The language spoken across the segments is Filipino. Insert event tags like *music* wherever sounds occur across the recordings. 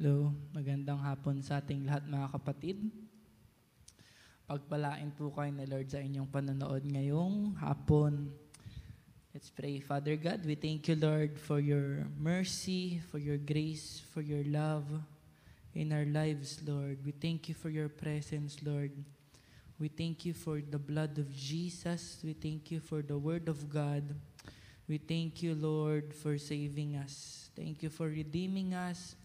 Hello, magandang hapon sa ating lahat mga kapatid. Pagpalain po kayo ni Lord sa inyong panonood ngayong hapon. Let's pray. Father God, we thank you, Lord, for your mercy, for your grace, for your love in our lives, Lord. We thank you for your presence, Lord. We thank you for the blood of Jesus. We thank you for the word of God. We thank you, Lord, for saving us. Thank you for redeeming us.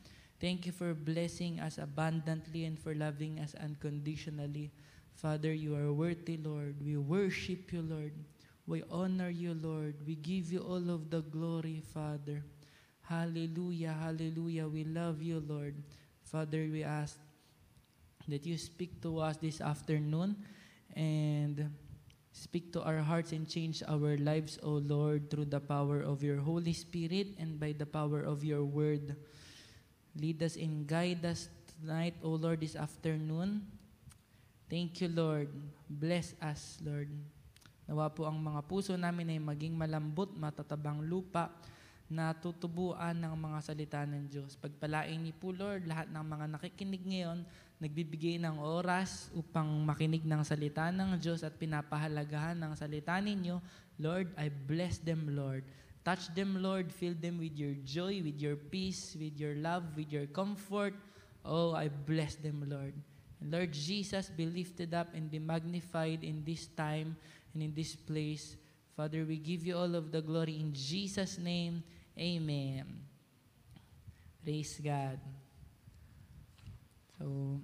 Thank you for blessing us abundantly and for loving us unconditionally. Father, you are worthy, Lord. We worship you, Lord. We honor you, Lord. We give you all of the glory, Father. Hallelujah, hallelujah. We love you, Lord. Father, we ask that you speak to us this afternoon and speak to our hearts and change our lives, O Lord, through the power of your Holy Spirit and by the power of your word. Lead us and guide us tonight, O Lord, this afternoon. Thank you, Lord. Bless us, Lord. Nawa po ang mga puso namin ay maging malambot, matatabang lupa, na tutubuan ng mga salita ng Diyos. Pagpalain niyo po, Lord, lahat ng mga nakikinig ngayon, nagbibigay ng oras upang makinig ng salita ng Diyos at pinapahalagahan ng salita ninyo. Lord, I bless them, Lord. Touch them, Lord. Fill them with your joy, with your peace, with your love, with your comfort. Oh, I bless them, Lord. And Lord Jesus, be lifted up and be magnified in this time and in this place. Father, we give you all of the glory in Jesus' name. Amen. Praise God. So,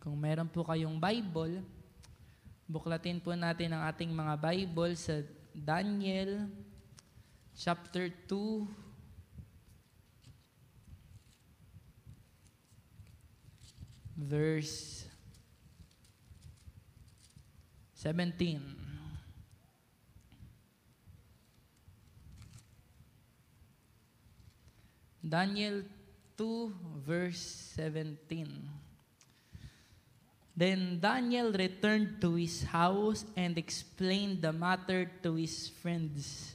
kung meron po kayong Bible, buklatin po natin ang ating mga Bible sa Daniel chapter 2, verse 17. Daniel 2, verse 17. Then Daniel returned to his house and explained the matter to his friends.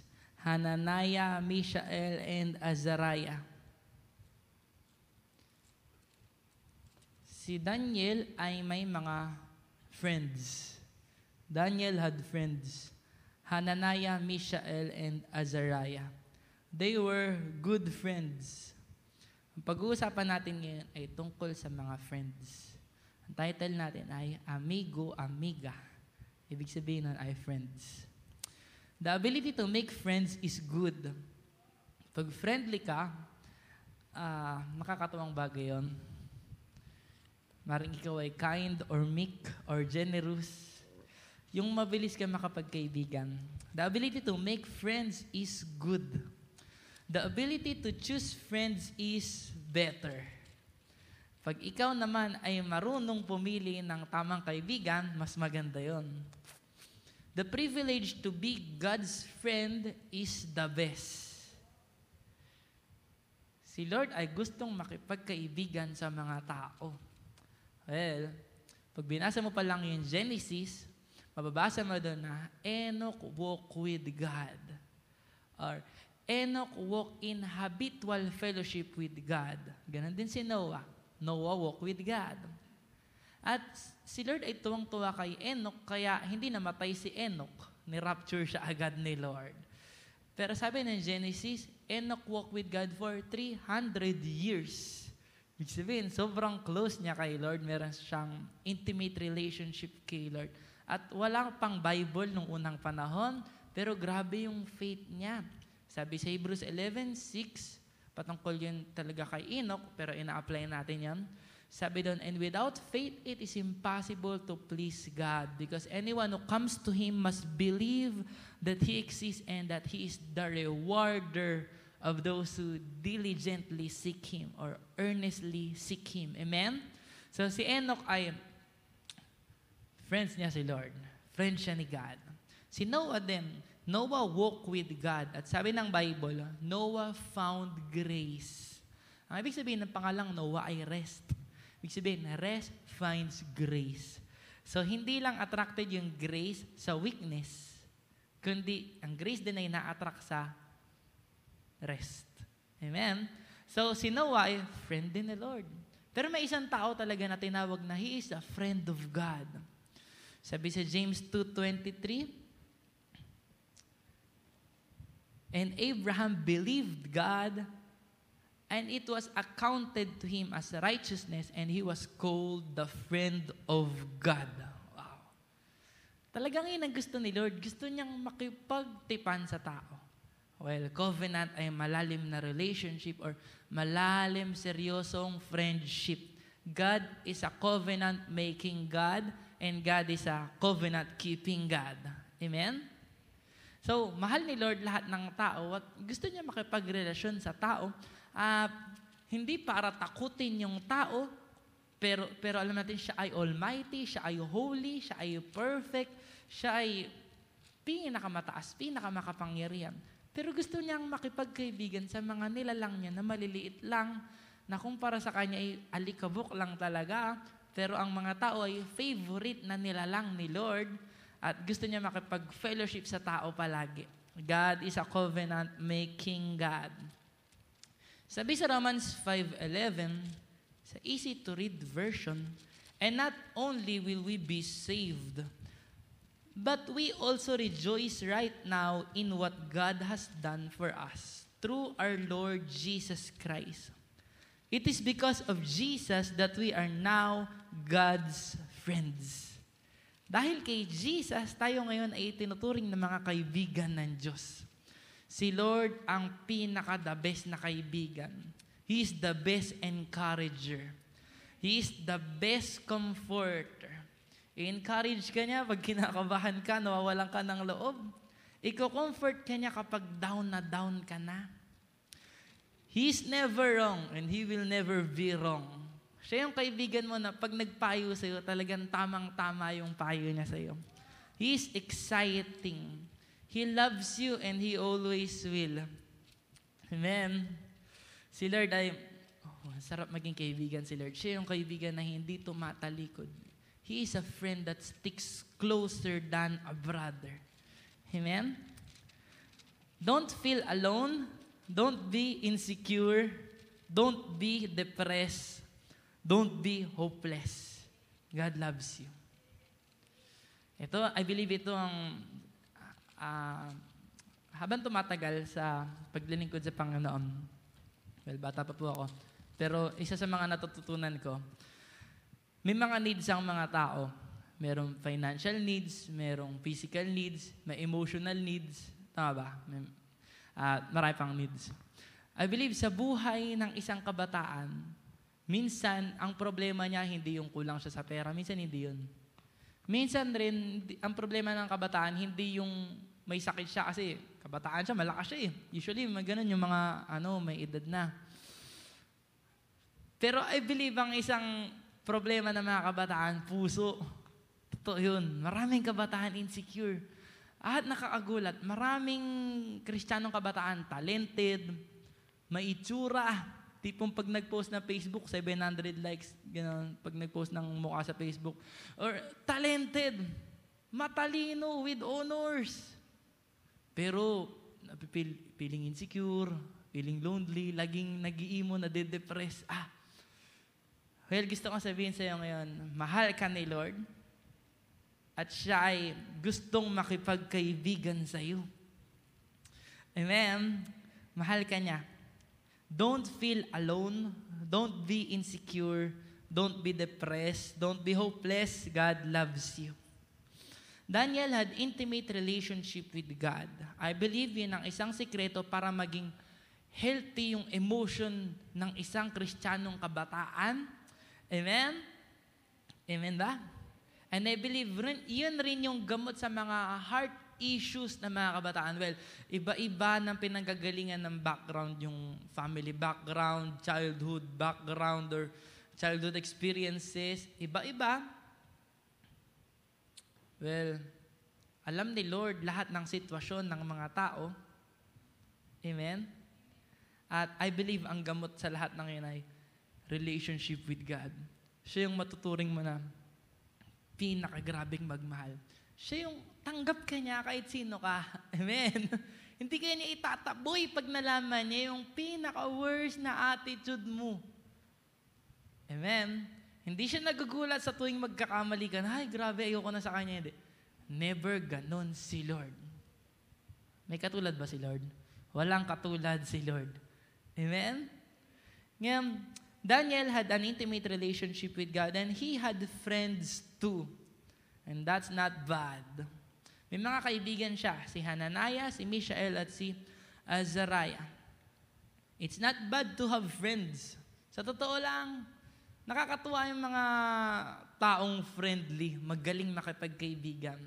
Hananiah, Mishael, and Azariah. Si Daniel ay may mga friends. Daniel had friends. Hananiah, Mishael, and Azariah. They were good friends. Ang pag-uusapan natin ngayon ay tungkol sa mga friends. Ang title natin ay Amigo, Amiga. Ibig sabihin nun ay friends. The ability to make friends is good. Pag friendly ka, uh, nakakatuwang bagay yon. Maring ikaw ay kind or meek or generous. Yung mabilis ka makapagkaibigan. The ability to make friends is good. The ability to choose friends is better. Pag ikaw naman ay marunong pumili ng tamang kaibigan, mas maganda yon. The privilege to be God's friend is the best. Si Lord ay gustong makipagkaibigan sa mga tao. Well, pag binasa mo pa lang yung Genesis, mababasa mo doon na Enoch walk with God. Or Enoch walk in habitual fellowship with God. Ganon din si Noah. Noah walk with God. At si Lord ay tuwang-tuwa kay Enoch, kaya hindi namatay si Enoch. Ni-rapture siya agad ni Lord. Pero sabi ng Genesis, Enoch walked with God for 300 years. Ibig sabihin, sobrang close niya kay Lord. Meron siyang intimate relationship kay Lord. At walang pang Bible nung unang panahon, pero grabe yung faith niya. Sabi sa Hebrews 11.6, patungkol yun talaga kay Enoch, pero ina-apply natin yan. Sabi doon, and without faith, it is impossible to please God because anyone who comes to Him must believe that He exists and that He is the rewarder of those who diligently seek Him or earnestly seek Him. Amen? So si Enoch ay friends niya si Lord. Friends siya ni God. Si Noah din, Noah walked with God. At sabi ng Bible, Noah found grace. Ang ibig sabihin ng pangalang Noah ay rest. Ibig sabihin, rest finds grace. So, hindi lang attracted yung grace sa weakness, kundi ang grace din ay na-attract sa rest. Amen? So, si Noah ay friend din ni Lord. Pero may isang tao talaga na tinawag na he is a friend of God. Sabi sa James 2.23, And Abraham believed God, and it was accounted to him as righteousness, and he was called the friend of God. Wow. Talagang yun ang gusto ni Lord. Gusto niyang makipagtipan sa tao. Well, covenant ay malalim na relationship or malalim, seryosong friendship. God is a covenant-making God and God is a covenant-keeping God. Amen? So, mahal ni Lord lahat ng tao at gusto niya makipagrelasyon sa tao. Uh, hindi para takutin yung tao, pero, pero alam natin siya ay almighty, siya ay holy, siya ay perfect, siya ay pinakamataas, pinakamakapangyarihan. Pero gusto niyang makipagkaibigan sa mga nilalang niya na maliliit lang, na kumpara sa kanya ay alikabok lang talaga, pero ang mga tao ay favorite na nilalang ni Lord at gusto niya makipag-fellowship sa tao palagi. God is a covenant-making God. Sabi sa Romans 5.11, sa easy-to-read version, And not only will we be saved, But we also rejoice right now in what God has done for us through our Lord Jesus Christ. It is because of Jesus that we are now God's friends. Dahil kay Jesus, tayo ngayon ay tinuturing ng mga kaibigan ng Diyos. Si Lord ang pinaka-the best na kaibigan. He is the best encourager. He is the best comforter. I-encourage ka niya pag kinakabahan ka, nawawalan ka ng loob. Iko-comfort ka niya kapag down na down ka na. He's never wrong and He will never be wrong. Siya yung kaibigan mo na pag nagpayo sa'yo, talagang tamang-tama yung payo niya sa'yo. He is exciting. He loves you and He always will. Amen. Si Lord ay, oh, sarap maging kaibigan si Lord. Siya yung kaibigan na hindi tumatalikod He is a friend that sticks closer than a brother. Amen? Don't feel alone. Don't be insecure. Don't be depressed. Don't be hopeless. God loves you. Ito, I believe ito ang uh, habang tumatagal sa paglilingkod sa Panginoon. Well, bata pa po ako. Pero isa sa mga natututunan ko, may mga needs ang mga tao. Merong financial needs, merong physical needs, may emotional needs. Tama ba? May, uh, marami pang needs. I believe sa buhay ng isang kabataan, minsan ang problema niya hindi yung kulang siya sa pera, minsan hindi yun. Minsan rin, ang problema ng kabataan, hindi yung may sakit siya kasi kabataan siya, malakas siya eh. Usually, mga ganun yung mga ano, may edad na. Pero I believe ang isang problema ng mga kabataan, puso. Totoo yun. Maraming kabataan insecure. At nakakagulat, maraming kristyanong kabataan, talented, may itsura. Tipong pag nag-post na Facebook, 700 likes, gano'n, pag nag-post ng mukha sa Facebook. Or talented, matalino, with honors. Pero, feeling insecure, feeling lonely, laging nag-iimo, nade-depress. Ah, Well, gusto kong sabihin sa iyo ngayon, mahal ka ni Lord at siya ay gustong makipagkaibigan sa iyo. Amen? Mahal ka niya. Don't feel alone. Don't be insecure. Don't be depressed. Don't be hopeless. God loves you. Daniel had intimate relationship with God. I believe yun ang isang sikreto para maging healthy yung emotion ng isang kristyanong kabataan Amen? Amen ba? And I believe rin, yun rin yung gamot sa mga heart issues ng mga kabataan. Well, iba-iba ng pinanggagalingan ng background, yung family background, childhood background, or childhood experiences. Iba-iba. Well, alam ni Lord lahat ng sitwasyon ng mga tao. Amen? At I believe ang gamot sa lahat ng yun ay relationship with God. Siya yung matuturing mo na pinakagrabing magmahal. Siya yung tanggap ka niya kahit sino ka. *laughs* Amen. Hindi kayo niya itataboy pag nalaman niya yung pinaka-worst na attitude mo. Amen? Hindi siya nagugulat sa tuwing magkakamali ka na, ay, grabe, ayoko na sa kanya. Hindi. Never ganon si Lord. May katulad ba si Lord? Walang katulad si Lord. Amen? Ngayon, Daniel had an intimate relationship with God and he had friends too. And that's not bad. May mga kaibigan siya, si Hananiah, si Mishael, at si Azariah. It's not bad to have friends. Sa totoo lang, nakakatuwa yung mga taong friendly, magaling makipagkaibigan.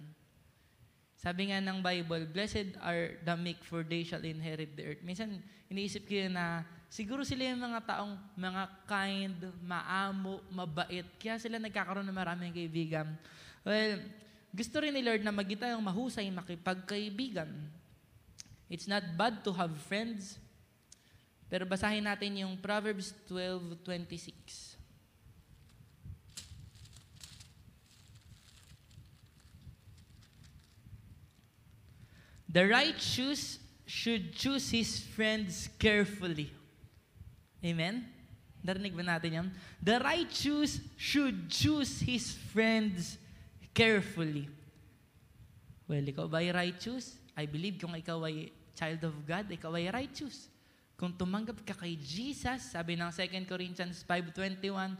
Sabi nga ng Bible, Blessed are the meek for they shall inherit the earth. Minsan, iniisip ko na siguro sila yung mga taong mga kind, maamo, mabait. Kaya sila nagkakaroon ng maraming kaibigan. Well, gusto rin ni Lord na maging tayong mahusay makipagkaibigan. It's not bad to have friends. Pero basahin natin yung Proverbs 12:26. The righteous should choose his friends carefully. Amen? Narinig ba natin yan? The righteous should choose his friends carefully. Well, ikaw ba ay righteous? I believe kung ikaw ay child of God, ikaw ay righteous. Kung tumanggap ka kay Jesus, sabi ng 2 Corinthians 5.21,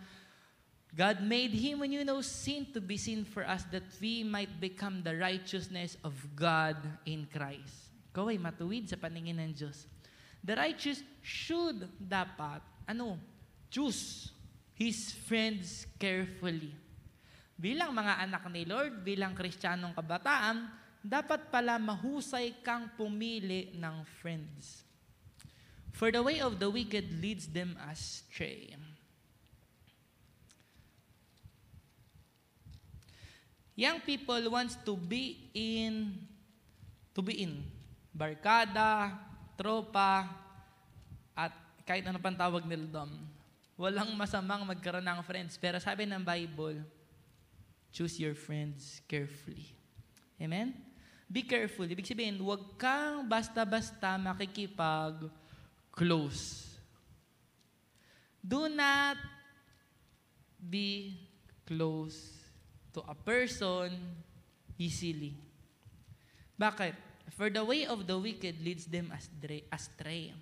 God made Him when you know sin to be sin for us that we might become the righteousness of God in Christ. Ikaw ay matuwid sa paningin ng Diyos. The righteous should dapat, ano, choose his friends carefully. Bilang mga anak ni Lord, bilang kristyanong kabataan, dapat pala mahusay kang pumili ng friends. For the way of the wicked leads them astray. Young people wants to be in to be in barkada, tropa, at kahit ano pang tawag nila doon. Walang masamang magkaroon ng friends. Pero sabi ng Bible, Choose your friends carefully. Amen? Be careful. Ibig sabihin, huwag kang basta-basta makikipag-close. Do not be close to a person easily. Bakit? For the way of the wicked leads them astray.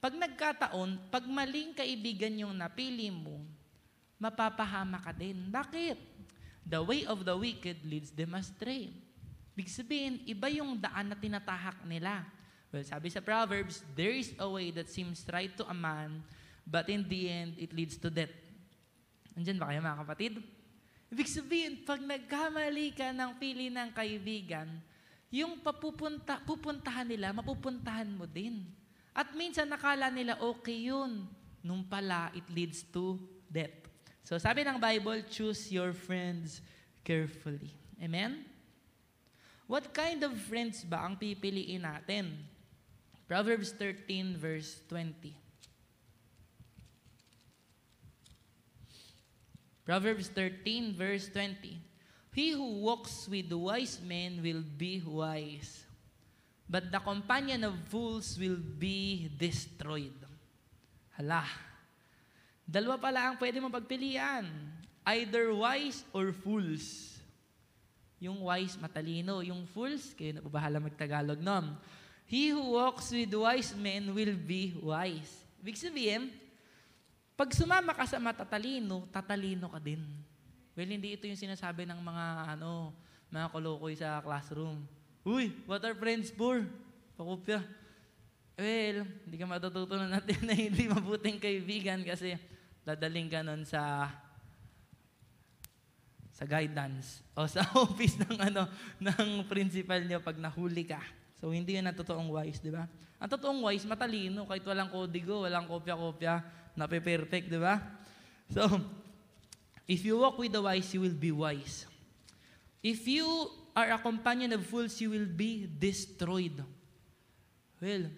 Pag nagkataon, pag maling kaibigan yung napili mo, mapapahama ka din. Bakit? The way of the wicked leads them astray. Big sabihin, iba yung daan na tinatahak nila. Well, sabi sa Proverbs, there is a way that seems right to a man, but in the end, it leads to death. Andyan ba kayo mga kapatid? Ibig sabihin, pag nagkamali ka ng pili ng kaibigan, yung papupunta, pupuntahan nila, mapupuntahan mo din. At minsan nakala nila okay yun. Nung pala, it leads to death. So sabi ng Bible, choose your friends carefully. Amen? What kind of friends ba ang pipiliin natin? Proverbs 13 verse 20. Proverbs 13 verse 20. He who walks with the wise men will be wise, but the companion of fools will be destroyed. Hala, Dalawa pala ang pwede mong pagpilian. Either wise or fools. Yung wise, matalino. Yung fools, kayo na bahala magtagalog nom. He who walks with wise men will be wise. Ibig sabihin, pag sumama ka sa matatalino, tatalino ka din. Well, hindi ito yung sinasabi ng mga, ano, mga kolokoy sa classroom. Uy, what are friends for? Pakupya. Well, hindi ka matututunan natin na hindi mabuting kaibigan kasi dadaling ka nun sa sa guidance o sa *laughs* office ng ano ng principal niyo pag nahuli ka. So hindi 'yan ang totoong wise, di ba? Ang totoong wise matalino kahit walang kodigo, walang kopya-kopya, nape-perfect, di ba? So if you walk with the wise, you will be wise. If you are a companion of fools, you will be destroyed. Well,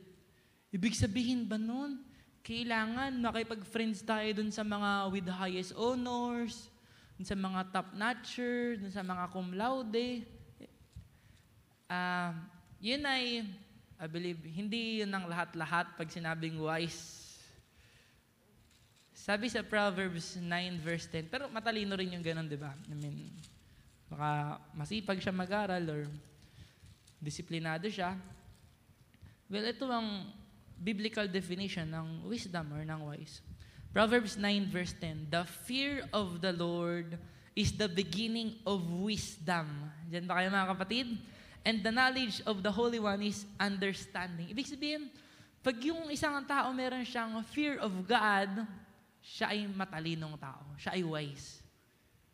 ibig sabihin ba nun? kailangan makipag-friends tayo dun sa mga with highest honors, dun sa mga top-notcher, dun sa mga cum laude. Uh, yun ay I believe, hindi yun ang lahat-lahat pag sinabing wise. Sabi sa Proverbs 9 verse 10, pero matalino rin yung ganun, di ba? I mean, baka masipag siya mag-aral or disiplinado siya. Well, ito ang biblical definition ng wisdom or ng wise. Proverbs 9 verse 10, The fear of the Lord is the beginning of wisdom. Diyan ba kayo mga kapatid? And the knowledge of the Holy One is understanding. Ibig sabihin, pag yung isang tao meron siyang fear of God, siya ay matalinong tao. Siya ay wise.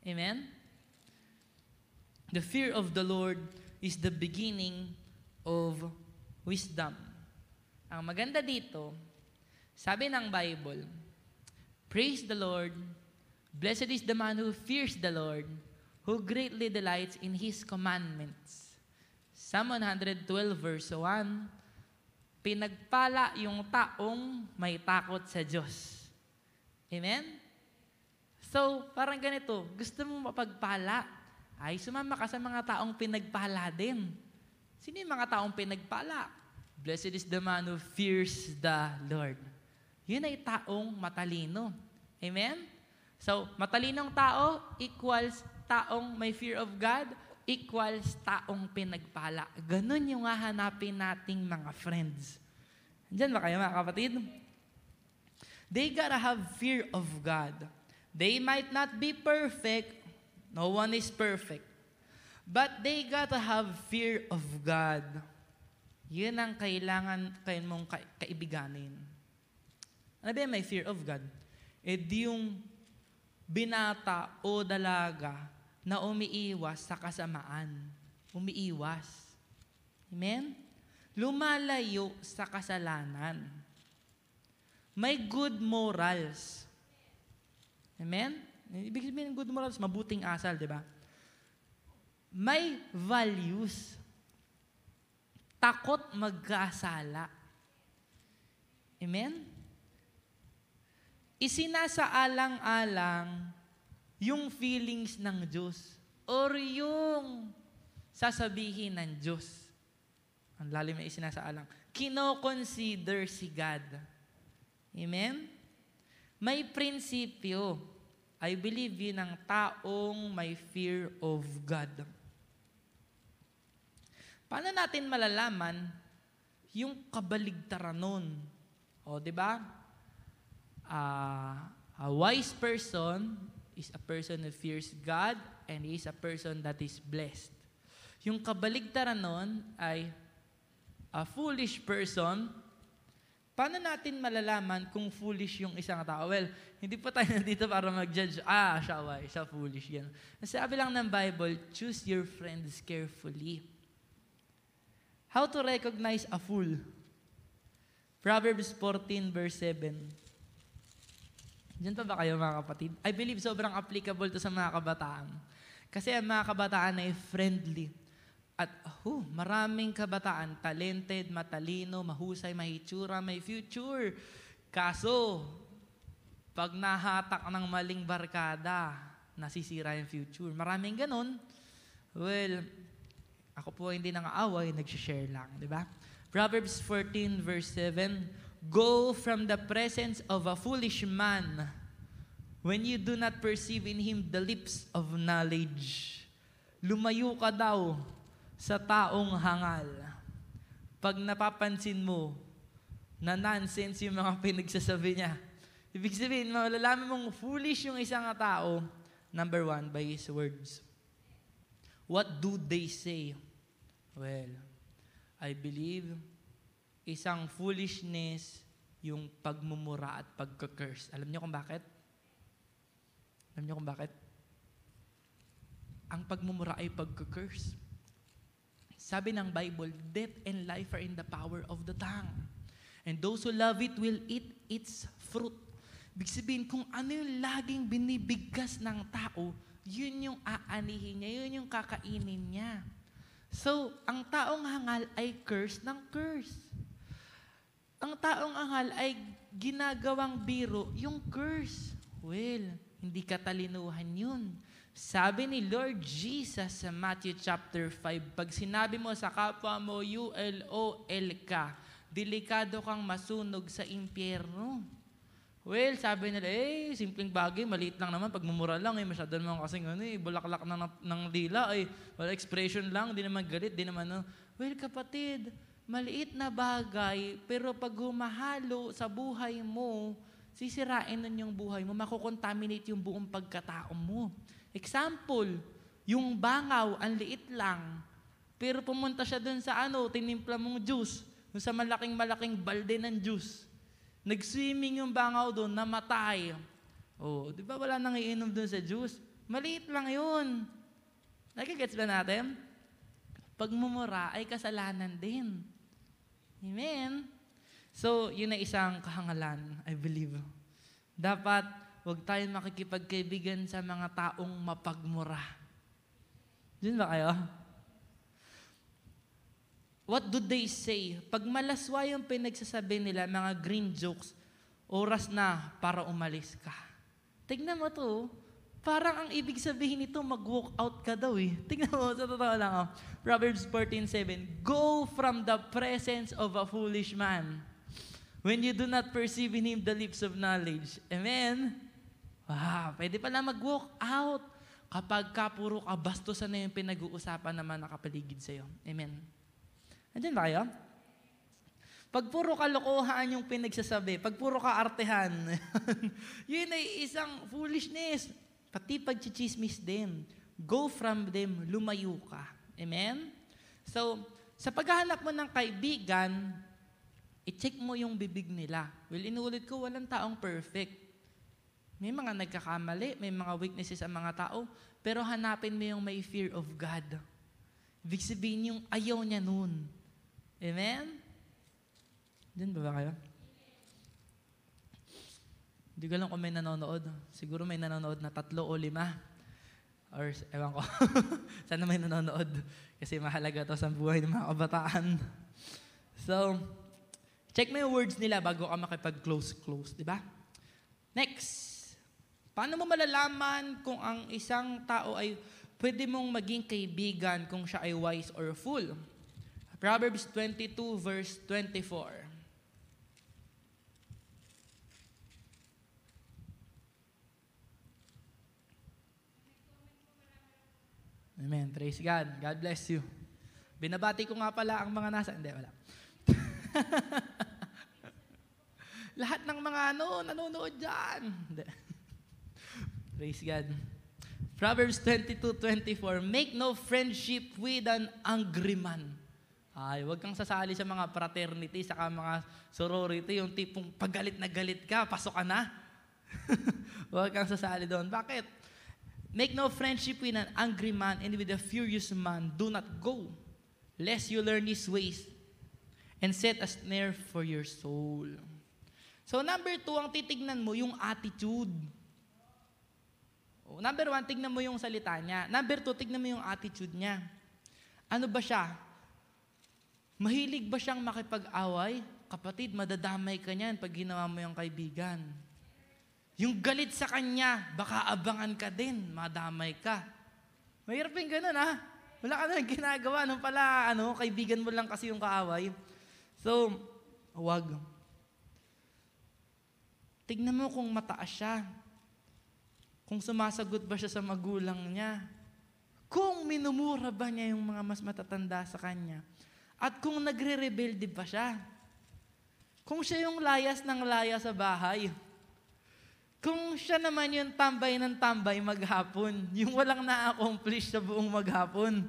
Amen? The fear of the Lord is the beginning of wisdom. Ang maganda dito, sabi ng Bible, Praise the Lord, blessed is the man who fears the Lord, who greatly delights in His commandments. Psalm 112 verse 1, Pinagpala yung taong may takot sa Diyos. Amen? So, parang ganito, gusto mo mapagpala, ay sumama ka sa mga taong pinagpala din. Sino yung mga taong pinagpala? Blessed is the man who fears the Lord. Yun ay taong matalino. Amen? So, matalinong tao equals taong may fear of God equals taong pinagpala. Ganon yung hahanapin nating mga friends. Diyan ba kayo mga kapatid? They gotta have fear of God. They might not be perfect. No one is perfect. But they gotta have fear of God. Yun ang kailangan kayo mong ka- kaibiganin. Ano ba may fear of God? Eh di yung binata o dalaga na umiiwas sa kasamaan. Umiiwas. Amen? Lumalayo sa kasalanan. May good morals. Amen? Ibig sabihin ng good morals, mabuting asal, di ba? May values. Takot magkasala. Amen? Isinasaalang-alang yung feelings ng Diyos or yung sasabihin ng Diyos. Ang lalim na isinasaalang. Kino-consider si God. Amen? May prinsipyo. I believe yun ang taong may fear of God. Paano natin malalaman yung kabaligtaran nun? O, di ba? Ah, a wise person is a person who fears God and is a person that is blessed. Yung kabaligtaran nun ay a foolish person. Paano natin malalaman kung foolish yung isang tao? Well, hindi pa tayo *laughs* nandito para mag-judge, ah, siya wise, siya foolish, yan. Sabi lang ng Bible, choose your friends carefully. How to recognize a fool? Proverbs 14 verse 7. Diyan pa ba kayo mga kapatid? I believe sobrang applicable to sa mga kabataan. Kasi ang mga kabataan ay friendly. At oh, maraming kabataan, talented, matalino, mahusay, mahitsura, may future. Kaso, pag nahatak ng maling barkada, nasisira yung future. Maraming ganun. Well, ako po hindi nang-aaway, nag-share lang, di ba? Proverbs 14 verse 7, Go from the presence of a foolish man when you do not perceive in him the lips of knowledge. Lumayo ka daw sa taong hangal. Pag napapansin mo na nonsense yung mga *laughs* pinagsasabi niya, ibig sabihin, malalaman mong foolish yung isang tao, number one, by his words. What do they say? Well, I believe isang foolishness yung pagmumura at pagka-curse. Alam niyo kung bakit? Alam niyo kung bakit? Ang pagmumura ay pagka-curse. Sabi ng Bible, death and life are in the power of the tongue. And those who love it will eat its fruit. Ibig sabihin, kung ano yung laging binibigkas ng tao, yun yung aanihin niya, yun yung kakainin niya. So, ang taong hangal ay curse ng curse. Ang taong hangal ay ginagawang biro yung curse. Well, hindi katalinuhan yun. Sabi ni Lord Jesus sa Matthew chapter 5, pag sinabi mo sa kapwa mo, U-L-O-L ka, delikado kang masunog sa impyerno. Well, sabi nila, eh, simpleng bagay, maliit lang naman, pagmumura lang, eh, masyado naman kasing ano, eh, bulaklak na ng, ng dila, eh, wala expression lang, di naman galit, di naman, ano. Well, kapatid, maliit na bagay, pero pag humahalo sa buhay mo, sisirain nun yung buhay mo, makukontaminate yung buong pagkatao mo. Example, yung bangaw, ang liit lang, pero pumunta siya dun sa ano, tinimpla mong juice, dun sa malaking-malaking balde ng juice. Nag-swimming yung bangaw doon, namatay. Oh, di ba wala nang iinom dun sa juice? Maliit lang yun. Nagigets ba natin? Pagmumura ay kasalanan din. Amen? So, yun na isang kahangalan, I believe. Dapat, huwag tayong makikipagkaibigan sa mga taong mapagmura. Diyan ba kayo? What do they say? Pag malaswa yung pinagsasabi nila, mga green jokes, oras na para umalis ka. Tignan mo to, parang ang ibig sabihin nito, mag-walk out ka daw eh. Tignan mo, sa totoo lang. Oh. Proverbs 14.7, Go from the presence of a foolish man when you do not perceive in him the lips of knowledge. Amen? Wow, pwede pala mag-walk out kapag ka puro ka bastusan na yung pinag-uusapan naman nakapaligid sa'yo. Amen? Andiyan ba kayo? Pag puro kalokohan yung pinagsasabi, pag puro ka artehan, *laughs* yun ay isang foolishness. Pati pag-chismis din. Go from them, lumayo ka. Amen? So, sa paghahanap mo ng kaibigan, i-check mo yung bibig nila. Well, inulit ko, walang taong perfect. May mga nagkakamali, may mga weaknesses ang mga tao, pero hanapin mo yung may fear of God. Ibig sabihin yung ayaw niya nun. Amen? Diyan ba ba kayo? Hindi ko alam kung may nanonood. Siguro may nanonood na tatlo o lima. Or, ewan ko. *laughs* Sana may nanonood. Kasi mahalaga to sa buhay ng mga kabataan. So, check mo yung words nila bago ka makipag-close-close. Di ba? Next. Paano mo malalaman kung ang isang tao ay pwede mong maging kaibigan kung siya ay wise or fool? Proverbs 22 verse 24. Amen. Praise God. God bless you. Binabati ko nga pala ang mga nasa... Hindi, wala. *laughs* Lahat ng mga ano, nanonood dyan. Hindi. Praise God. Proverbs 22:24, Make no friendship with an angry man. Ay, huwag kang sasali sa mga fraternity, sa mga sorority, yung tipong pagalit na galit ka, pasok ka na. *laughs* huwag kang sasali doon. Bakit? Make no friendship with an angry man and with a furious man. Do not go, lest you learn his ways and set a snare for your soul. So number two, ang titignan mo, yung attitude. Oh, number one, tignan mo yung salita niya. Number two, tignan mo yung attitude niya. Ano ba siya? Mahilig ba siyang makipag-away? Kapatid, madadamay ka niyan pag ginawa mo yung kaibigan. Yung galit sa kanya, baka abangan ka din, madamay ka. Mahirap yung ganun, ha? Wala ka na *laughs* ginagawa. Nung pala, ano, kaibigan mo lang kasi yung kaaway. So, huwag. Tignan mo kung mataas siya. Kung sumasagot ba siya sa magulang niya. Kung minumura ba niya yung mga mas matatanda sa kanya. At kung nagre-rebelde ba siya. Kung siya yung layas ng laya sa bahay. Kung siya naman yung tambay ng tambay maghapon, yung walang na-accomplish sa buong maghapon,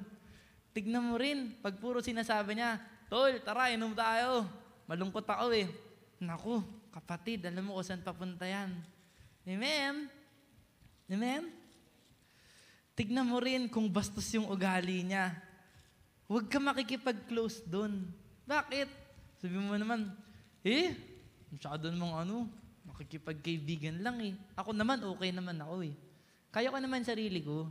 tignan mo rin, pag puro sinasabi niya, Tol, tara, inom tayo. Malungkot ako eh. Naku, kapatid, alam mo kung saan papunta yan. Amen? Amen? Tignan mo rin kung bastos yung ugali niya. Huwag ka makikipag-close doon. Bakit? Sabi mo naman, eh, masyado namang ano, makikipagkaibigan lang eh. Ako naman, okay naman ako eh. Kaya ko naman sarili ko.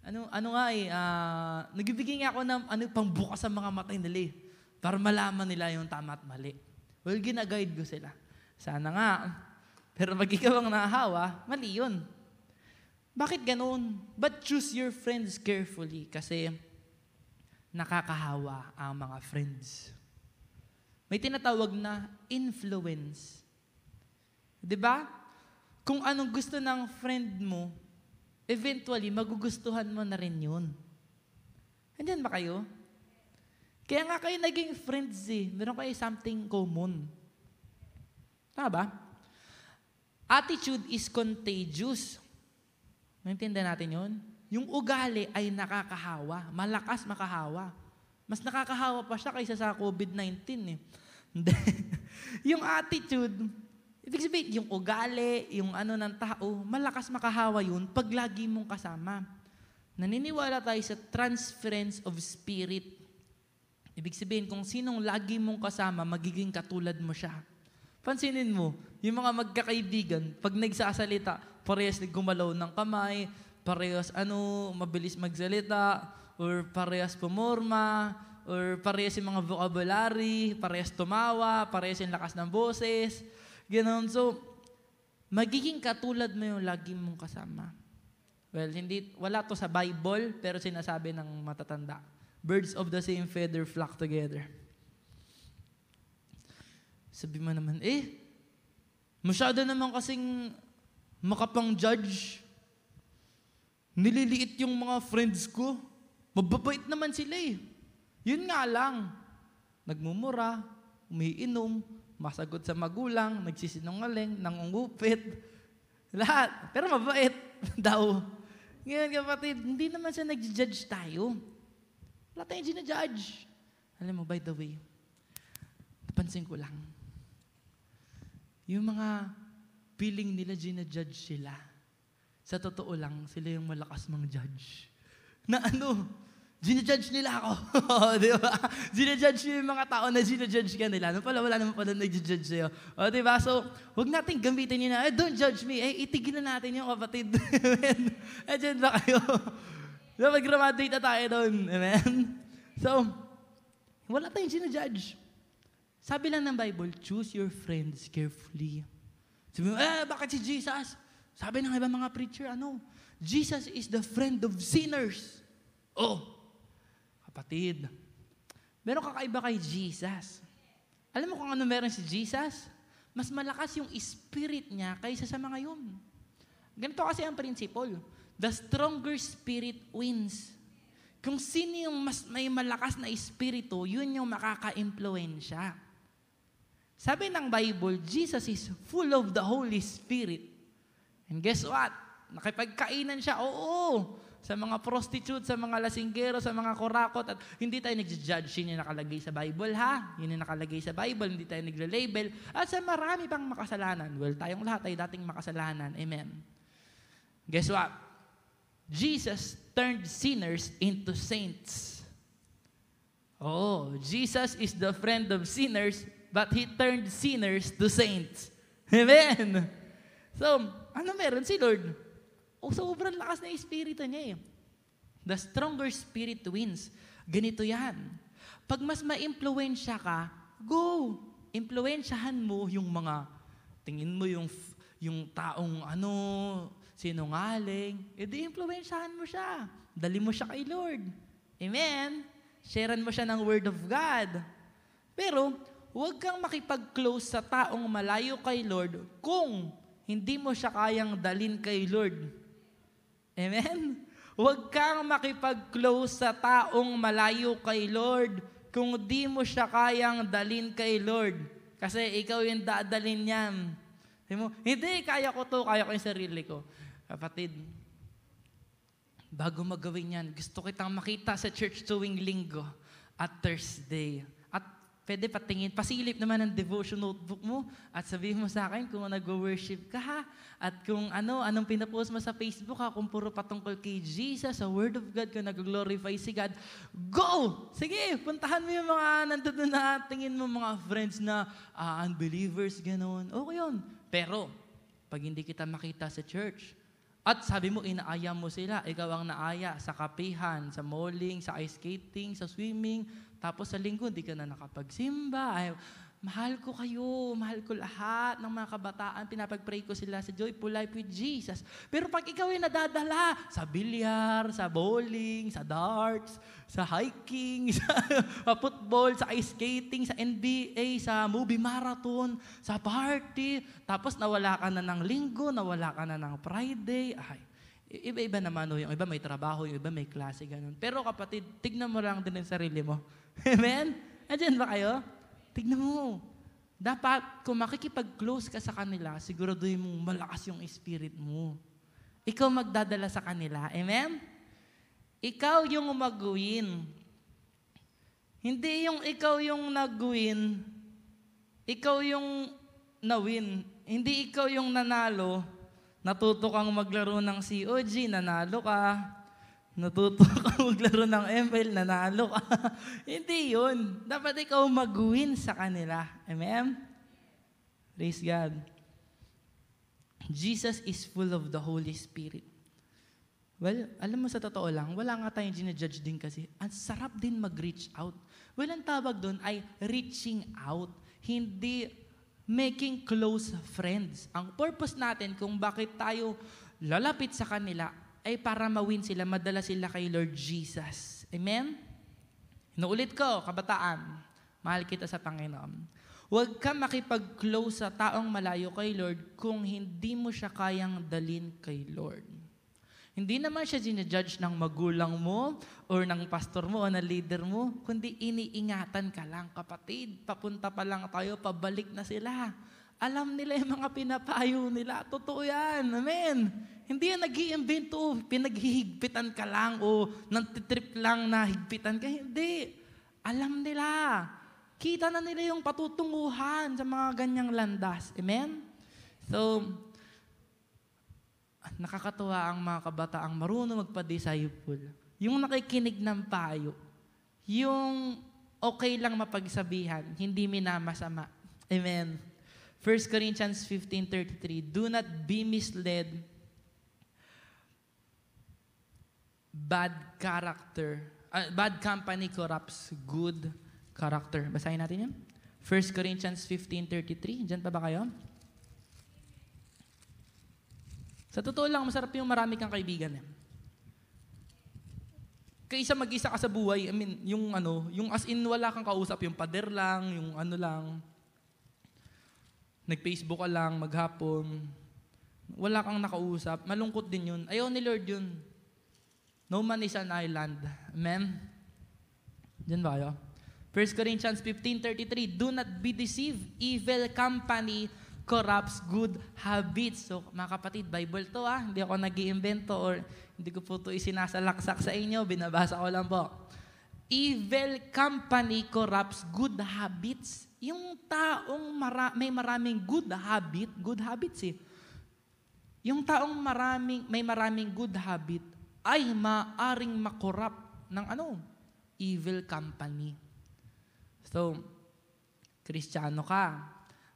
Ano, ano nga eh, uh, nagbibigay nga ako ng ano, pangbukas sa mga mata nila eh, para malaman nila yung tama at mali. Well, ginaguide ko sila. Sana nga. Pero pag ikaw ang nahawa, mali yun. Bakit ganun? But choose your friends carefully kasi nakakahawa ang mga friends. May tinatawag na influence. 'Di ba? Kung anong gusto ng friend mo, eventually magugustuhan mo na rin 'yun. Andiyan ba kayo? Kaya nga kayo naging friends eh. Meron kayo something common. Tama ba? Attitude is contagious. Maintindihan natin yun? Yung ugali ay nakakahawa. Malakas makahawa. Mas nakakahawa pa siya kaysa sa COVID-19 eh. *laughs* yung attitude, ibig sabihin, yung ugali, yung ano ng tao, malakas makahawa yun pag lagi mong kasama. Naniniwala tayo sa transference of spirit. Ibig sabihin, kung sinong lagi mong kasama, magiging katulad mo siya. Pansinin mo, yung mga magkakaibigan, pag nagsasalita, parehas gumalaw ng kamay, parehas ano, mabilis magsalita, or parehas pumorma, or parehas yung mga vocabulary, parehas tumawa, parehas yung lakas ng boses. Ganon. So, magiging katulad mo yung lagi mong kasama. Well, hindi, wala to sa Bible, pero sinasabi ng matatanda. Birds of the same feather flock together. Sabi mo naman, eh, masyado naman kasing makapang judge. Nililiit yung mga friends ko. Mababait naman sila eh. Yun nga lang, nagmumura, umiinom, masagot sa magulang, nagsisinungaling, nangungupit, *laughs* lahat. Pero mabait *laughs* daw. Ngayon kapatid, hindi naman siya nag-judge tayo. Wala tayong ginajudge. Alam mo, by the way, napansin ko lang, yung mga feeling nila ginajudge sila, sa totoo lang, sila yung malakas mang judge. Na ano, Ginajudge nila ako. *laughs* di ba? Ginajudge yung mga tao na ginajudge ka nila. Ano pala, wala naman pala nag-judge sa'yo. O, di ba? So, huwag natin gamitin yun na, eh, don't judge me. Eh, itigil na natin yung kapatid. *laughs* Amen. Eh, dyan ba kayo? *laughs* so, mag-graduate na tayo doon. Amen? So, wala tayong ginajudge. Sabi lang ng Bible, choose your friends carefully. Sabi mo, eh, bakit si Jesus? Sabi ng ibang mga preacher, ano? Jesus is the friend of sinners. Oh, Kapatid, meron kakaiba kay Jesus. Alam mo kung ano meron si Jesus? Mas malakas yung spirit niya kaysa sa mga yun. Ganito kasi ang principle. The stronger spirit wins. Kung sino yung mas may malakas na espiritu, yun yung makaka-impluensya. Sabi ng Bible, Jesus is full of the Holy Spirit. And guess what? Nakipagkainan siya. Oo, sa mga prostitute, sa mga lasinggero, sa mga kurakot, at hindi tayo nag-judge, yun yung nakalagay sa Bible, ha? Yun yung nakalagay sa Bible, hindi tayo nagle-label. At sa marami pang makasalanan, well, tayong lahat ay dating makasalanan. Amen. Guess what? Jesus turned sinners into saints. Oh, Jesus is the friend of sinners, but He turned sinners to saints. *laughs* Amen. So, ano meron si Lord? O sobrang lakas na espiritu niya eh. The stronger spirit wins. Ganito yan. Pag mas ma-impluensya ka, go! Impluensyahan mo yung mga, tingin mo yung, yung taong ano, sinungaling, edi impluensyahan mo siya. Dali mo siya kay Lord. Amen? Sharean mo siya ng Word of God. Pero, huwag kang makipag-close sa taong malayo kay Lord kung hindi mo siya kayang dalin kay Lord. Amen? Huwag kang makipag-close sa taong malayo kay Lord kung di mo siya kayang dalin kay Lord. Kasi ikaw yung dadalin niyan. Mo, hindi, kaya ko to, kaya ko yung sarili ko. Kapatid, bago magawin yan, gusto kitang makita sa church tuwing linggo at Thursday. Pwede patingin, pasilip naman ng devotion notebook mo at sabihin mo sa akin kung nag-worship ka ha. At kung ano, anong pinapost mo sa Facebook ha, kung puro patungkol kay Jesus, sa Word of God, kung nag-glorify si God, go! Sige, puntahan mo yung mga nandun na tingin mo mga friends na uh, unbelievers, gano'n. Okay yun. Pero, pag hindi kita makita sa church, at sabi mo, inaaya mo sila. Ikaw ang naaya sa kapihan, sa malling, sa ice skating, sa swimming, tapos sa linggo, hindi ka na nakapagsimba. Ay, Mahal ko kayo, mahal ko lahat ng mga kabataan, pinapag-pray ko sila sa Joyful Life with Jesus. Pero pag ikaw ay nadadala sa bilyar, sa bowling, sa darts, sa hiking, *laughs* sa football, sa ice skating, sa NBA, sa movie marathon, sa party, tapos nawala ka na ng linggo, nawala ka na ng Friday, ay, iba-iba naman o yung iba may trabaho, yung iba may klase, ganun. Pero kapatid, tignan mo lang din ang sarili mo. *laughs* Amen? Andiyan ba kayo? Tignan mo. Dapat, kung makikipag-close ka sa kanila, siguraduhin mong malakas yung spirit mo. Ikaw magdadala sa kanila. Amen? Ikaw yung mag-win. Hindi yung ikaw yung nag-win. Ikaw yung na-win. Hindi ikaw yung nanalo. Natuto kang maglaro ng COG, nanalo ka. Natuto ka *laughs* maglaro ng ML, nanalo ka. *laughs* Hindi yun. Dapat ikaw mag-win sa kanila. Amen? Praise God. Jesus is full of the Holy Spirit. Well, alam mo sa totoo lang, wala nga tayong ginajudge din kasi. Ang sarap din mag-reach out. Well, ang tawag doon ay reaching out. Hindi making close friends. Ang purpose natin kung bakit tayo lalapit sa kanila ay para mawin sila, madala sila kay Lord Jesus. Amen? Inuulit ko, kabataan, mahal kita sa Panginoon. Huwag ka makipag-close sa taong malayo kay Lord kung hindi mo siya kayang dalin kay Lord. Hindi naman siya ginajudge ng magulang mo or ng pastor mo o ng leader mo, kundi iniingatan ka lang, kapatid. Papunta pa lang tayo, pabalik na sila. Alam nila yung mga pinapayo nila. Totoo yan. Amen. Hindi yan nag iimbento pinaghihigpitan ka lang o nantitrip lang na higpitan ka. Hindi. Alam nila. Kita na nila yung patutunguhan sa mga ganyang landas. Amen? So, nakakatuwa ang mga kabataang marunong magpa-disciple. Yung nakikinig ng payo, yung okay lang mapagsabihan, hindi minamasama. Amen. 1 Corinthians 15.33, Do not be misled. Bad character, uh, bad company corrupts good character. Basahin natin yan. 1 Corinthians 15.33. Diyan pa ba kayo? Sa totoo lang, masarap yung marami kang kaibigan. Eh. Kaysa mag-isa ka sa buhay, I mean, yung ano, yung as in wala kang kausap, yung pader lang, yung ano lang, nag-Facebook ka lang, maghapon, wala kang nakausap, malungkot din yun. Ayaw ni Lord yun. No man is an island. Amen? Diyan ba kayo? 1 Corinthians 15.33, Do not be deceived. Evil company corrupts good habits. So, mga kapatid, Bible to ah. Hindi ako nag iimbento or hindi ko po ito isinasalaksak sa inyo. Binabasa ko lang po. Evil company corrupts good habits. Yung taong mara- may maraming good habit, good habits eh. Yung taong maraming, may maraming good habit ay maaring makorap ng ano? Evil company. So, Kristiyano ka,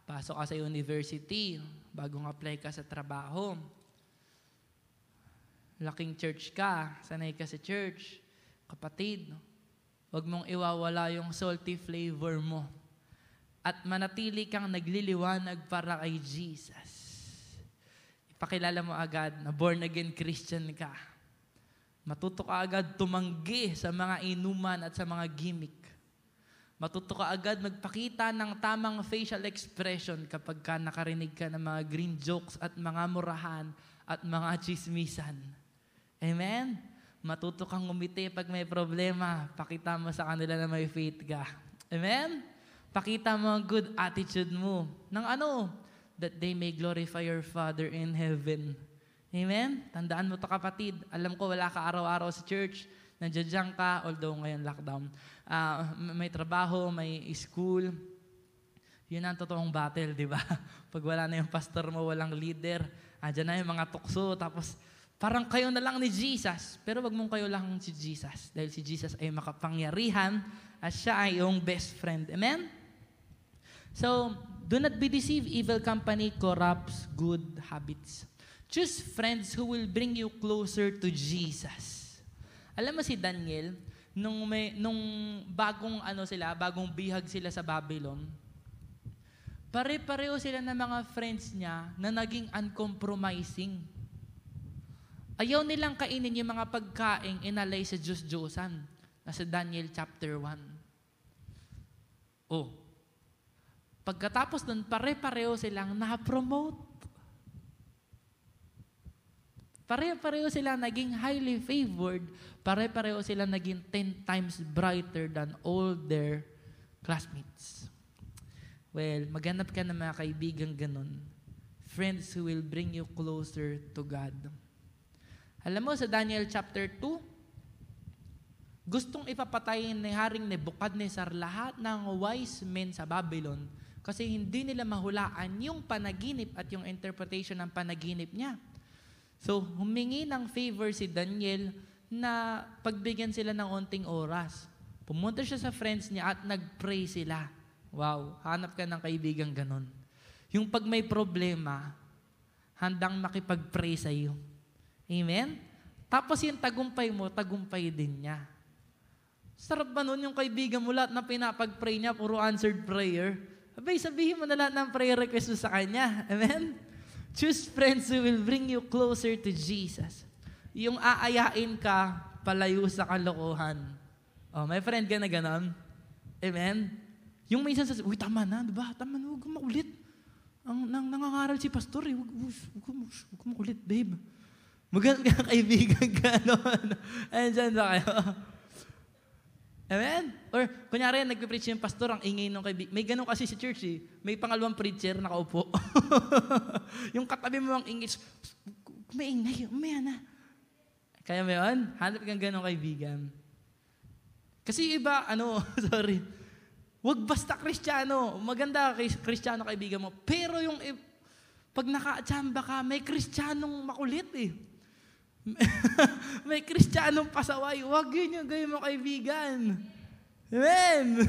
Pasok ka sa university, bagong apply ka sa trabaho. Laking church ka, sanay ka sa church. Kapatid, huwag mong iwawala yung salty flavor mo. At manatili kang nagliliwanag para kay Jesus. Ipakilala mo agad na born again Christian ka. Matuto ka agad tumanggi sa mga inuman at sa mga gimmick Matuto ka agad magpakita ng tamang facial expression kapag ka nakarinig ka ng mga green jokes at mga murahan at mga chismisan. Amen? Matuto kang umiti pag may problema. Pakita mo sa kanila na may faith ka. Amen? Pakita mo good attitude mo. Nang ano? That they may glorify your Father in heaven. Amen? Tandaan mo to kapatid. Alam ko wala ka araw-araw sa church nandiyan ka, although ngayon lockdown, uh, may trabaho, may school, yun ang totoong battle, di ba? *laughs* Pag wala na yung pastor mo, walang leader, andyan na yung mga tukso, tapos parang kayo na lang ni Jesus. Pero wag mong kayo lang si Jesus, dahil si Jesus ay makapangyarihan at siya ay yung best friend. Amen? So, do not be deceived. Evil company corrupts good habits. Choose friends who will bring you closer to Jesus. Alam mo si Daniel, nung, may, nung bagong ano sila, bagong bihag sila sa Babylon, pare-pareho sila ng mga friends niya na naging uncompromising. Ayaw nilang kainin yung mga pagkaing inalay sa Diyos-Diyosan. Nasa Daniel chapter 1. Oh, pagkatapos nun, pare-pareho silang na-promote. Pare-pareho sila naging highly favored. Pare-pareho sila naging 10 times brighter than all their classmates. Well, maghanap ka ng mga kaibigan ganun. Friends who will bring you closer to God. Alam mo, sa Daniel chapter 2, gustong ipapatay ni Haring Nebuchadnezzar lahat ng wise men sa Babylon kasi hindi nila mahulaan yung panaginip at yung interpretation ng panaginip niya. So, humingi ng favor si Daniel na pagbigyan sila ng onting oras. Pumunta siya sa friends niya at nag-pray sila. Wow, hanap ka ng kaibigan ganon. Yung pag may problema, handang makipag-pray sa iyo. Amen? Tapos yung tagumpay mo, tagumpay din niya. Sarap ba nun yung kaibigan mo lahat na pinapag-pray niya, puro answered prayer? Abay, sabihin mo na lahat ng prayer request mo sa kanya. Amen? Choose friends who will bring you closer to Jesus. Yung aayain ka, palayo sa kalokohan. Oh, may friend ka na ganon? Amen? Yung minsan sa, uy, tama na, di ba? Tama na, huwag makulit. Ang nang, nangangaral si pastor, eh. Huwag, huwag, huwag makulit, babe. Maganda ka *laughs* kaibigan ka *laughs* noon. Ayan ba kayo? Amen? Or, kunyari, nagpipreach yung pastor, ang ingay ng kaibigan. May ganun kasi sa church eh. May pangalawang preacher, nakaupo. *laughs* yung katabi mo ang ingay, may ingay, umaya na. Kaya mo yun? Hanap kang ganun kaibigan. Kasi iba, ano, *laughs* sorry, wag basta kristyano. Maganda kristyano kaibigan mo. Pero yung, pag naka-chamba ka, may kristyanong makulit eh. May kristyanong pasaway. Huwag yun yung gawin mo kaibigan. Amen! *laughs*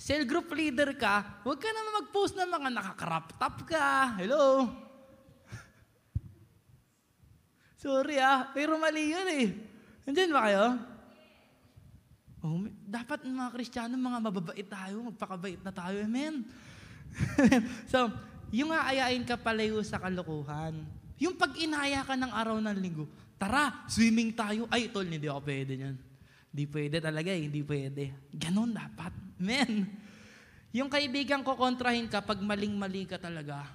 Cell group leader ka, huwag ka naman mag-post ng mga nakakrap top ka. Hello? *laughs* Sorry ah, pero mali yun eh. Nandiyan ba kayo? Oh, dapat mga Kristiyano, mga mababait tayo, magpakabait na tayo. Amen? *laughs* so, yung aayain ka palayo sa kalokohan, yung pag inaya ka ng araw ng linggo, tara, swimming tayo. Ay, tol, hindi ako pwede niyan. Hindi pwede talaga eh, hindi pwede. Ganon dapat. Men, yung kaibigan ko kontrahin ka pag maling-mali ka talaga.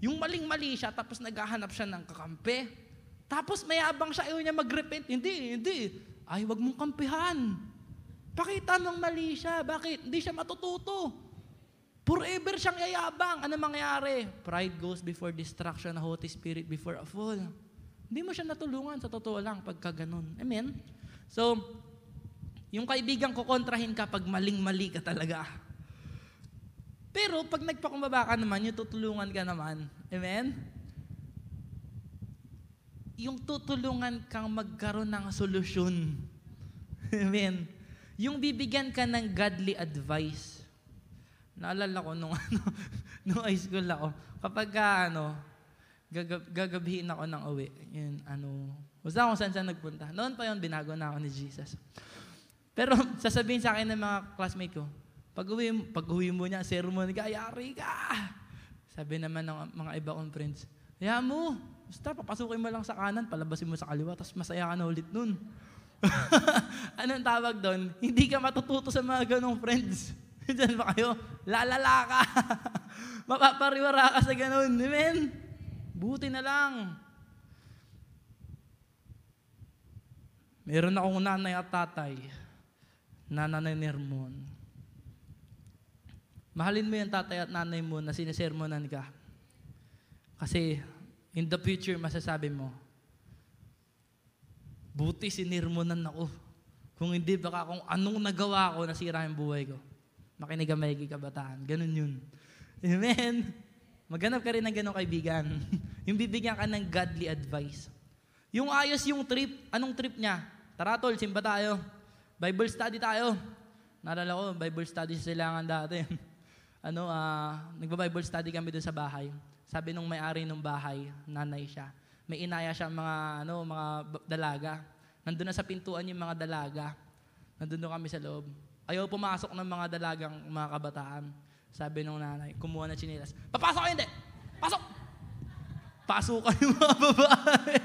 Yung maling-mali siya, tapos naghahanap siya ng kakampi. Tapos mayabang siya, ayaw niya mag-repent. Hindi, hindi. Ay, wag mong kampihan. Pakita mong mali siya. Bakit? Hindi siya matututo. Forever siyang yayabang. Ano mangyayari? Pride goes before destruction, a Holy Spirit before a fall. Hindi mo siya natulungan sa totoo lang pagka ganun. Amen? So, yung kaibigan ko kontrahin ka pag maling-mali ka talaga. Pero pag nagpakumbaba ka naman, yung tutulungan ka naman. Amen? Yung tutulungan kang magkaroon ng solusyon. *laughs* Amen? Yung bibigyan ka ng godly advice Naalala ko nung *laughs* ano, nung high school ako, kapag ka, ano, gagab- gagabihin ako ng uwi, yun, ano, basta kung saan saan nagpunta. Noon pa yun, binago na ako ni Jesus. Pero *laughs* sasabihin sa akin ng mga classmate ko, pag uwi, pag uwi mo niya, sermon ka, yari ka. Sabi naman ng mga iba kong friends, kaya mo, basta papasukin mo lang sa kanan, palabasin mo sa kaliwa, tapos masaya ka na ulit nun. *laughs* Anong tawag doon? Hindi ka matututo sa mga ganong friends. *laughs* Diyan ba kayo? Lalala ka. *laughs* Mapapariwara ka sa ganun. Amen? Buti na lang. Meron akong nanay at tatay. Nanay Nermon. Mahalin mo yung tatay at nanay mo na sinisermonan ka. Kasi in the future, masasabi mo, buti sinirmonan ako. Kung hindi, baka kung anong nagawa ko, nasira yung buhay ko. Makinig ang maigi kabataan. Ganun yun. Amen? Maghanap ka rin ng ganong kaibigan. *laughs* yung bibigyan ka ng godly advice. Yung ayos yung trip, anong trip niya? Tara tol, simba tayo. Bible study tayo. Naalala ko, Bible study sa silangan dati. *laughs* ano, uh, nagba-Bible study kami doon sa bahay. Sabi nung may-ari ng bahay, nanay siya. May inaya siya mga, ano, mga dalaga. Nandun na sa pintuan yung mga dalaga. Nandun kami sa loob. Ayaw pumasok ng mga dalagang mga kabataan. Sabi nung nanay, kumuha na chinelas. Papasok ka hindi! Pasok! Pasukan yung mga babae.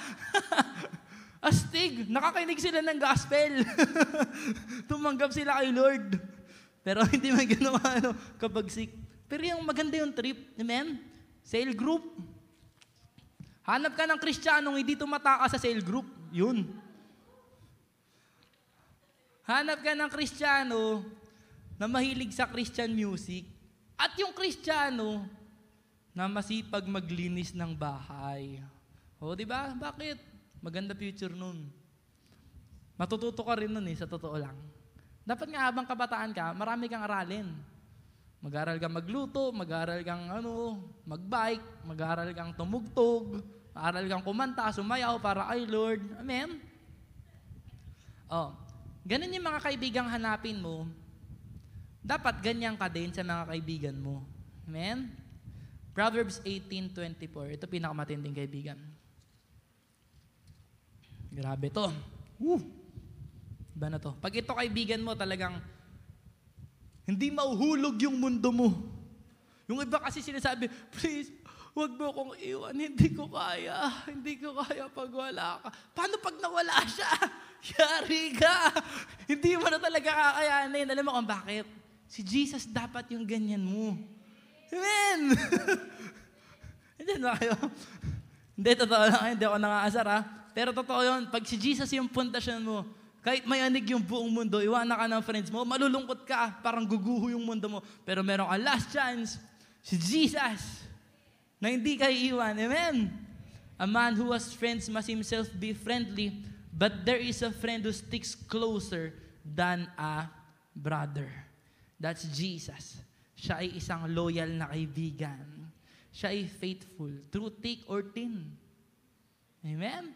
*laughs* Astig! Nakakinig sila ng gospel. *laughs* Tumanggap sila kay Lord. Pero *laughs* hindi man ginawa ano, kapag sick. Pero yung maganda yung trip, amen? Sale group. Hanap ka ng kristyanong hindi tumataka sa sale group. Yun. Hanap ka ng kristyano na mahilig sa Christian music. At yung kristyano na masipag maglinis ng bahay. O, di ba? Bakit? Maganda future nun. Matututo ka rin nun eh, sa totoo lang. Dapat nga habang kabataan ka, marami kang aralin. Mag-aral kang magluto, mag-aral kang ano, magbike, mag-aral kang tumugtog, mag-aral kang kumanta, sumayaw para ay Lord. Amen? Oh, ganun yung mga kaibigang hanapin mo, dapat ganyan ka din sa mga kaibigan mo. Amen? Proverbs 18.24. Ito pinakamatinding kaibigan. Grabe to. Woo! Iba na to. Pag ito kaibigan mo talagang hindi mauhulog yung mundo mo. Yung iba kasi sinasabi, please, huwag mo akong iwan, hindi ko kaya, hindi ko kaya pag wala ka. Paano pag nawala siya? Yari ka! hindi mo na talaga kakayanin. Alam mo kung bakit? Si Jesus dapat yung ganyan mo. Amen! *laughs* hindi na kayo. hindi, totoo lang. Hindi ako nangaasar ha. Pero totoo yun, pag si Jesus yung pundasyon mo, kahit mayanig yung buong mundo, iwanan ka ng friends mo, malulungkot ka, parang guguho yung mundo mo. Pero meron ka last chance, si Jesus, na hindi ka iiwan. Amen? A man who has friends must himself be friendly, but there is a friend who sticks closer than a brother. That's Jesus. Siya ay isang loyal na kaibigan. Siya ay faithful through thick or thin. Amen?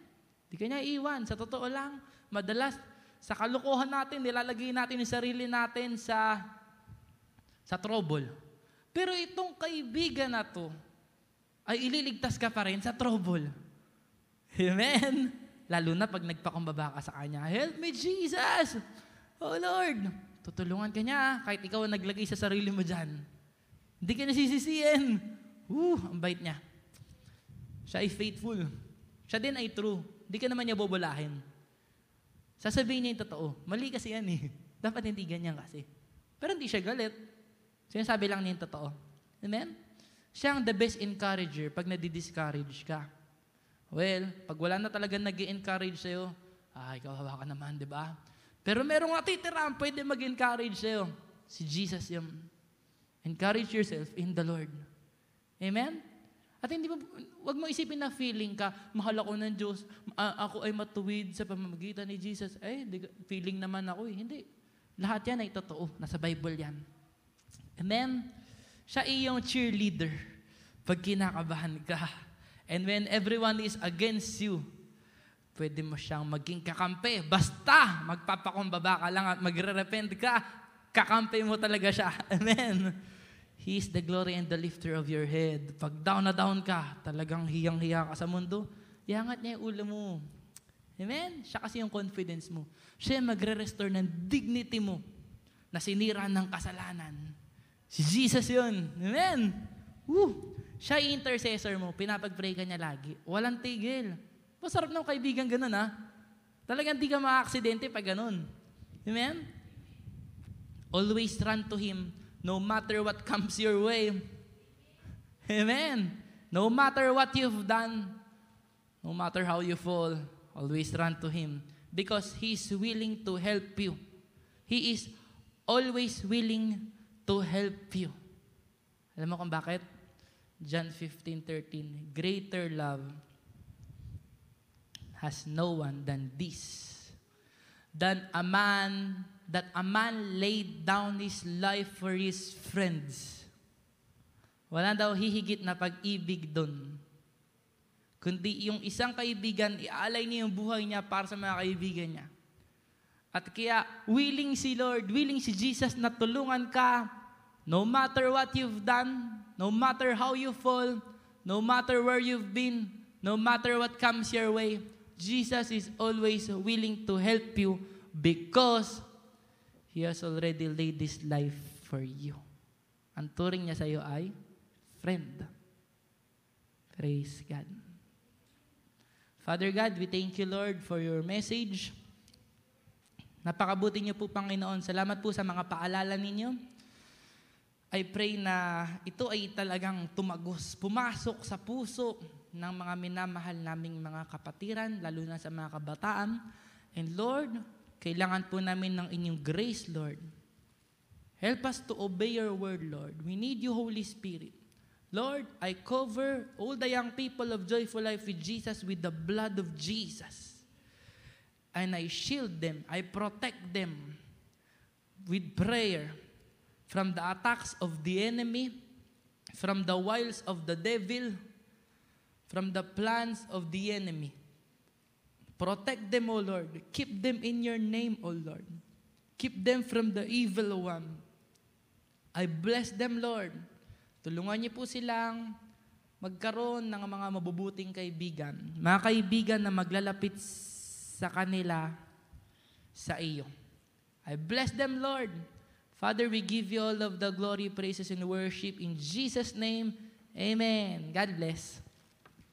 Di ka niya iwan. Sa totoo lang, madalas, sa kalukuhan natin, nilalagay natin yung sarili natin sa sa trouble. Pero itong kaibigan na to, ay ililigtas ka pa rin sa trouble. Amen? Lalo na pag nagpakumbaba ka sa kanya, Help me, Jesus! Oh Lord! Tutulungan ka niya kahit ikaw ang naglagay sa sarili mo dyan. Hindi ka nasisisihin. Woo, ang bait niya. Siya ay faithful. Siya din ay true. Hindi ka naman niya bobolahin. Sasabihin niya yung totoo. Mali kasi yan eh. *laughs* Dapat hindi ganyan kasi. Pero hindi siya galit. Sinasabi lang niya yung totoo. Amen? Siya ang the best encourager pag nadi-discourage ka. Well, pag wala na talaga nag encourage sa'yo, ay, kawawa ka naman, di ba? Pero merong natitira ang pwede mag-encourage sa'yo. Si Jesus yung encourage yourself in the Lord. Amen? At hindi mo, wag mo isipin na feeling ka, mahal ako ng Diyos, uh, ako ay matuwid sa pamamagitan ni Jesus. Eh, feeling naman ako eh. Hindi. Lahat yan ay totoo. Nasa Bible yan. Amen? Siya ay yung cheerleader pag kinakabahan ka. And when everyone is against you, pwede mo siyang maging kakampi. Basta magpapakumbaba ka lang at magre-repent ka, kakampi mo talaga siya. *laughs* Amen? He is the glory and the lifter of your head. Pag down na down ka, talagang hiyang-hiya ka sa mundo, iangat niya yung ulo mo. Amen? Siya kasi yung confidence mo. Siya magre-restore ng dignity mo na sinira ng kasalanan. Si Jesus yun. Amen? Woo! Siya intercessor mo. Pinapag-pray ka niya lagi. Walang tigil. Masarap ng kaibigan ganun, ha? Talagang di ka maka-aksidente pag ganun. Amen? Always run to Him no matter what comes your way. Amen. No matter what you've done, no matter how you fall, always run to Him because He's willing to help you. He is always willing to help you. Alam mo kung bakit? John 15:13, Greater love has no one than this, than a man that a man laid down his life for his friends. Wala daw hihigit na pag-ibig doon. Kundi yung isang kaibigan, ialay niya yung buhay niya para sa mga kaibigan niya. At kaya, willing si Lord, willing si Jesus na tulungan ka, no matter what you've done, no matter how you fall, no matter where you've been, no matter what comes your way, Jesus is always willing to help you because He has already laid His life for you. Ang turing niya sa iyo ay friend. Praise God. Father God, we thank you, Lord, for your message. Napakabuti niyo po, Panginoon. Salamat po sa mga paalala ninyo. I pray na ito ay talagang tumagos, pumasok sa puso ng mga minamahal naming mga kapatiran, lalo na sa mga kabataan. And Lord, kailangan po namin ng inyong grace, Lord. Help us to obey your word, Lord. We need you, Holy Spirit. Lord, I cover all the young people of Joyful Life with Jesus with the blood of Jesus. And I shield them, I protect them with prayer from the attacks of the enemy, from the wiles of the devil, from the plans of the enemy. Protect them, O Lord. Keep them in your name, O Lord. Keep them from the evil one. I bless them, Lord. Tulungan niyo po silang magkaroon ng mga mabubuting kaibigan. Mga kaibigan na maglalapit sa kanila sa iyo. I bless them, Lord. Father, we give you all of the glory, praises, and worship in Jesus' name. Amen. God bless.